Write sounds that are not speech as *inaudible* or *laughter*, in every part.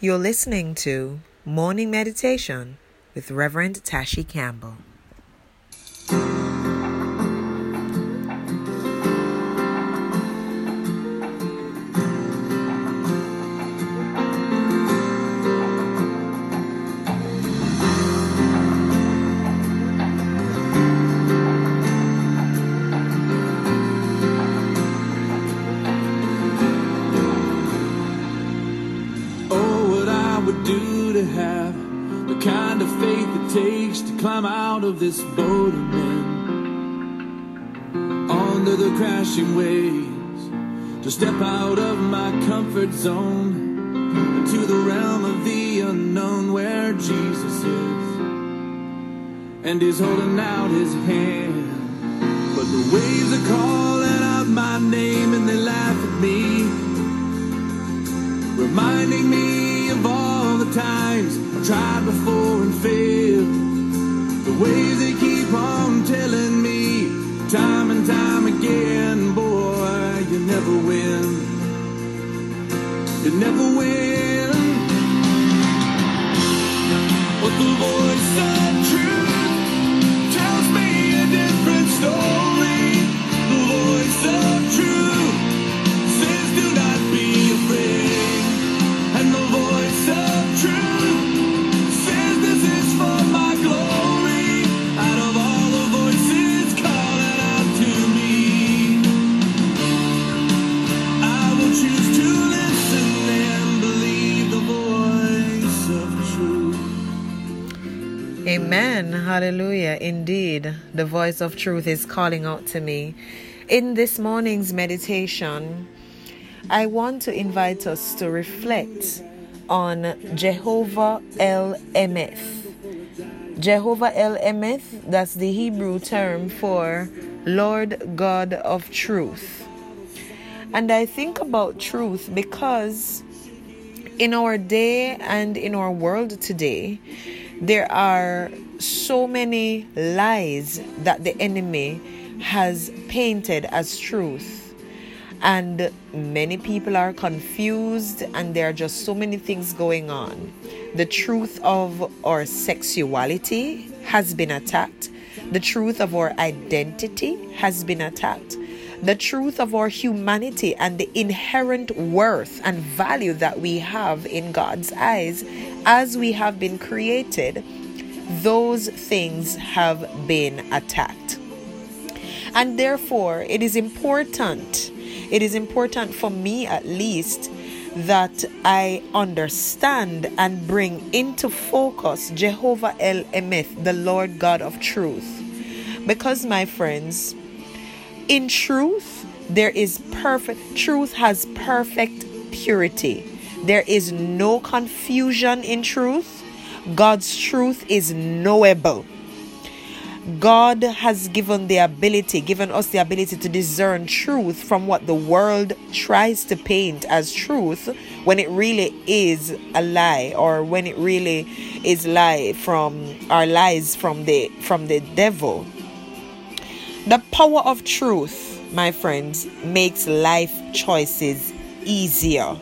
You're listening to Morning Meditation with Reverend Tashi Campbell. Climb out of this boat and then onto the crashing waves, to step out of my comfort zone into the realm of the unknown where Jesus is, and He's holding out His hand. But the waves are calling out my name and they laugh at me reminding me of all the times I tried before and failed. Ways they keep on telling me time and time again, boy, you never win. You never win. Amen. Hallelujah. Indeed, the voice of truth is calling out to me. In this morning's meditation, I want to invite us to reflect on Jehovah El Emeth. Jehovah El Emeth, that's the Hebrew term for Lord God of Truth. And I think about truth because in our day and in our world today, there are so many lies that the enemy has painted as truth. And many people are confused, and there are just so many things going on. The truth of our sexuality has been attacked, the truth of our identity has been attacked the truth of our humanity and the inherent worth and value that we have in God's eyes as we have been created, those things have been attacked. And therefore, it is important, it is important for me at least, that I understand and bring into focus Jehovah El Emeth, the Lord God of truth. Because, my friends, in truth, there is perfect, truth has perfect purity. There is no confusion in truth. God's truth is knowable. God has given the ability, given us the ability to discern truth from what the world tries to paint as truth when it really is a lie or when it really is lie from our lies from the from the devil. The power of truth, my friends, makes life choices easier.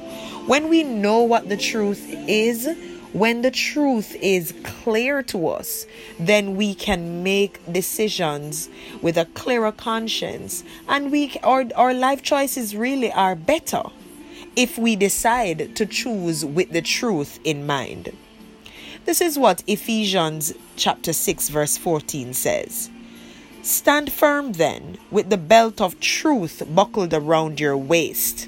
When we know what the truth is, when the truth is clear to us, then we can make decisions with a clearer conscience and we our, our life choices really are better if we decide to choose with the truth in mind. This is what Ephesians chapter 6 verse 14 says. Stand firm then, with the belt of truth buckled around your waist.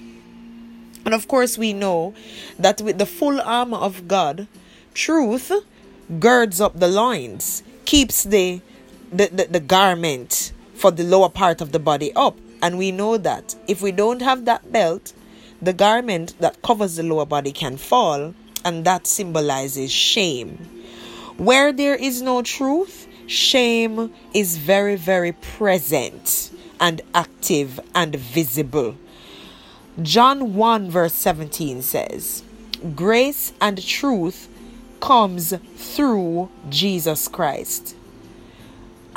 And of course, we know that with the full armor of God, truth girds up the loins, keeps the, the, the, the garment for the lower part of the body up. And we know that if we don't have that belt, the garment that covers the lower body can fall, and that symbolizes shame. Where there is no truth, shame is very, very present and active and visible. John 1 verse 17 says, Grace and truth comes through Jesus Christ.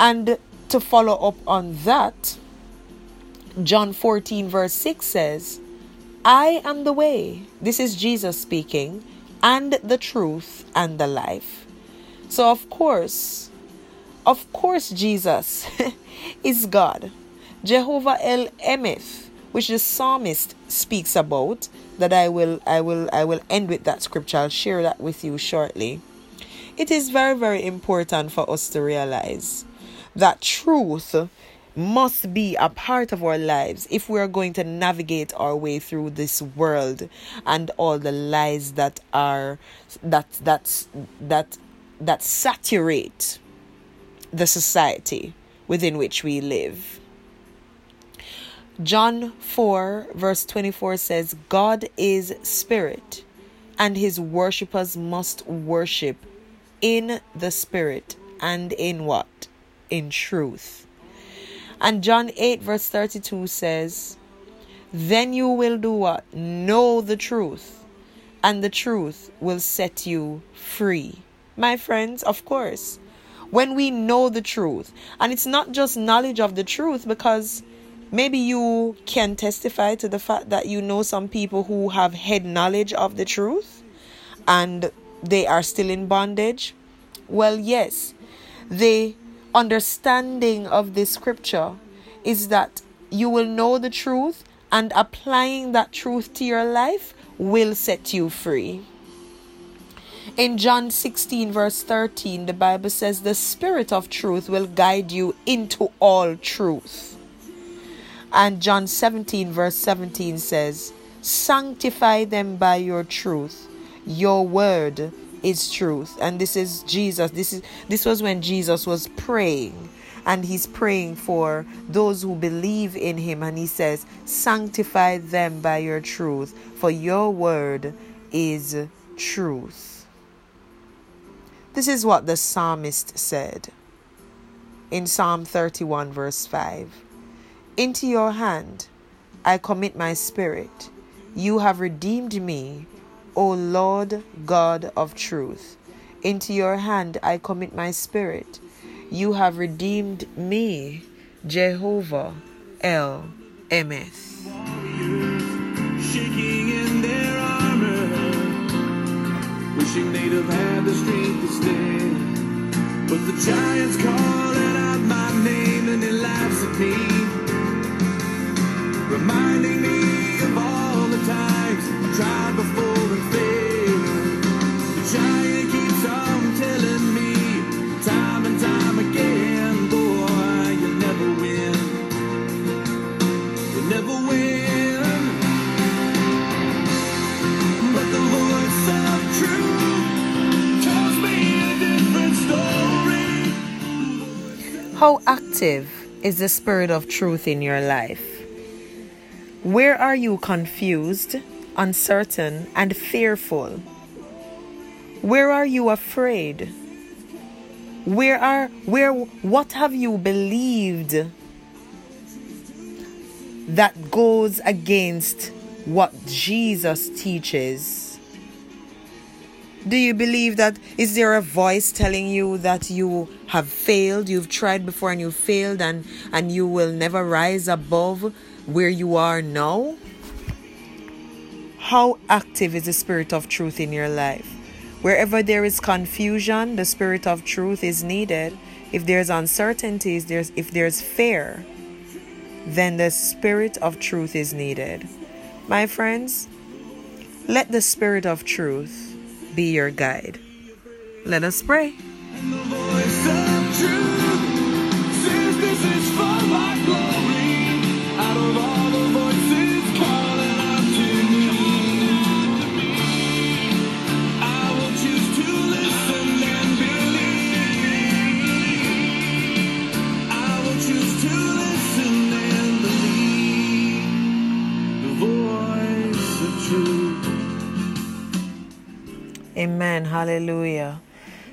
And to follow up on that, John 14 verse 6 says, I am the way. This is Jesus speaking. and the truth and the life. So, of course, of course, Jesus *laughs* is God. Jehovah El Emeth, which the psalmist speaks about, that I will I will I will end with that scripture. I'll share that with you shortly. It is very, very important for us to realize that truth must be a part of our lives if we are going to navigate our way through this world and all the lies that are that that that that saturate the society within which we live. John 4, verse 24 says, God is spirit, and his worshippers must worship in the spirit and in what? In truth. And John 8, verse 32 says, Then you will do what? Know the truth, and the truth will set you free. My friends, of course, when we know the truth, and it's not just knowledge of the truth, because maybe you can testify to the fact that you know some people who have head knowledge of the truth and they are still in bondage. Well, yes, the understanding of this scripture is that you will know the truth and applying that truth to your life will set you free. In John 16, verse 13, the Bible says, The Spirit of truth will guide you into all truth. And John 17, verse 17 says, Sanctify them by your truth. Your word is truth. And this is jesus. This is this was when jesus was praying. And he's praying for those who believe in him. And he says sanctify them by your truth for your word is truth. This is what the psalmist said in psalm 31 verse 5 into your hand i commit my spirit you have redeemed me O Lord God of truth. Into your hand I commit my spirit. You have redeemed me, Jehovah El Emeth. shaking in their armor, wishing they'd have had the strength to. But the giants out my name and reminding me of all the times I tried before and failed. The giant keeps on telling me time and time again, boy, you'll never win. You'll never win. But the voice of truth tells me a different story. How active is the Spirit of truth in your life? Where are you confused, uncertain, and fearful? Where are you afraid? Where are where what have you believed that goes against what Jesus teaches? Do you believe that is there a voice telling you that you have failed, you've tried before and you failed and and you will never rise above where you are now? How active is the spirit of truth in your life? Wherever there is confusion, the spirit of truth is needed. If there's uncertainties, there's if there's fear, then the spirit of truth is needed. My friends, let the spirit of truth be your guide. Let us pray. Amen. Hallelujah.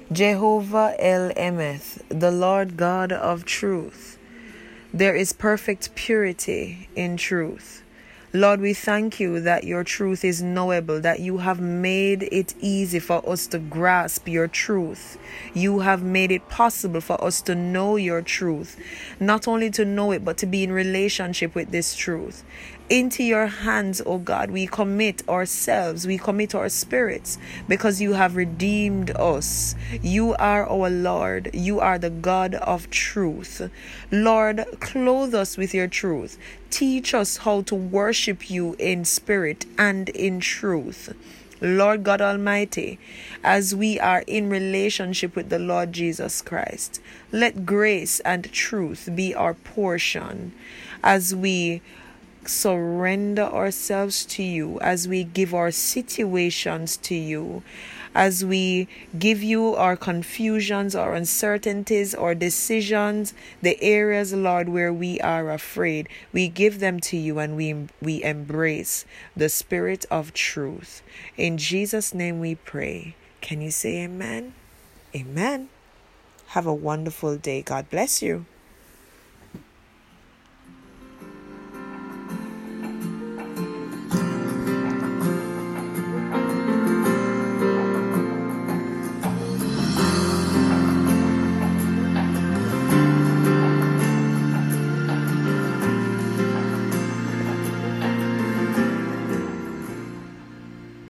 Jehovah El Emeth, the Lord God of truth. There is perfect purity in truth. Lord, we thank you that your truth is knowable, that you have made it easy for us to grasp your truth. You have made it possible for us to know your truth. Not only to know it, but to be in relationship with this truth. Into your hands, O God, we commit ourselves, we commit our spirits, because you have redeemed us. You are our Lord. You are the God of truth. Lord, clothe us with your truth. Teach us how to worship you in spirit and in truth. Lord God Almighty, as we are in relationship with the Lord Jesus Christ, let grace and truth be our portion as we surrender ourselves to you, as we give our situations to you, as we give you our confusions, our uncertainties, our decisions, the areas, Lord, where we are afraid. We give them to you and we, we embrace the spirit of truth. In Jesus' name we pray. Can you say amen? Amen. Have a wonderful day. God bless you.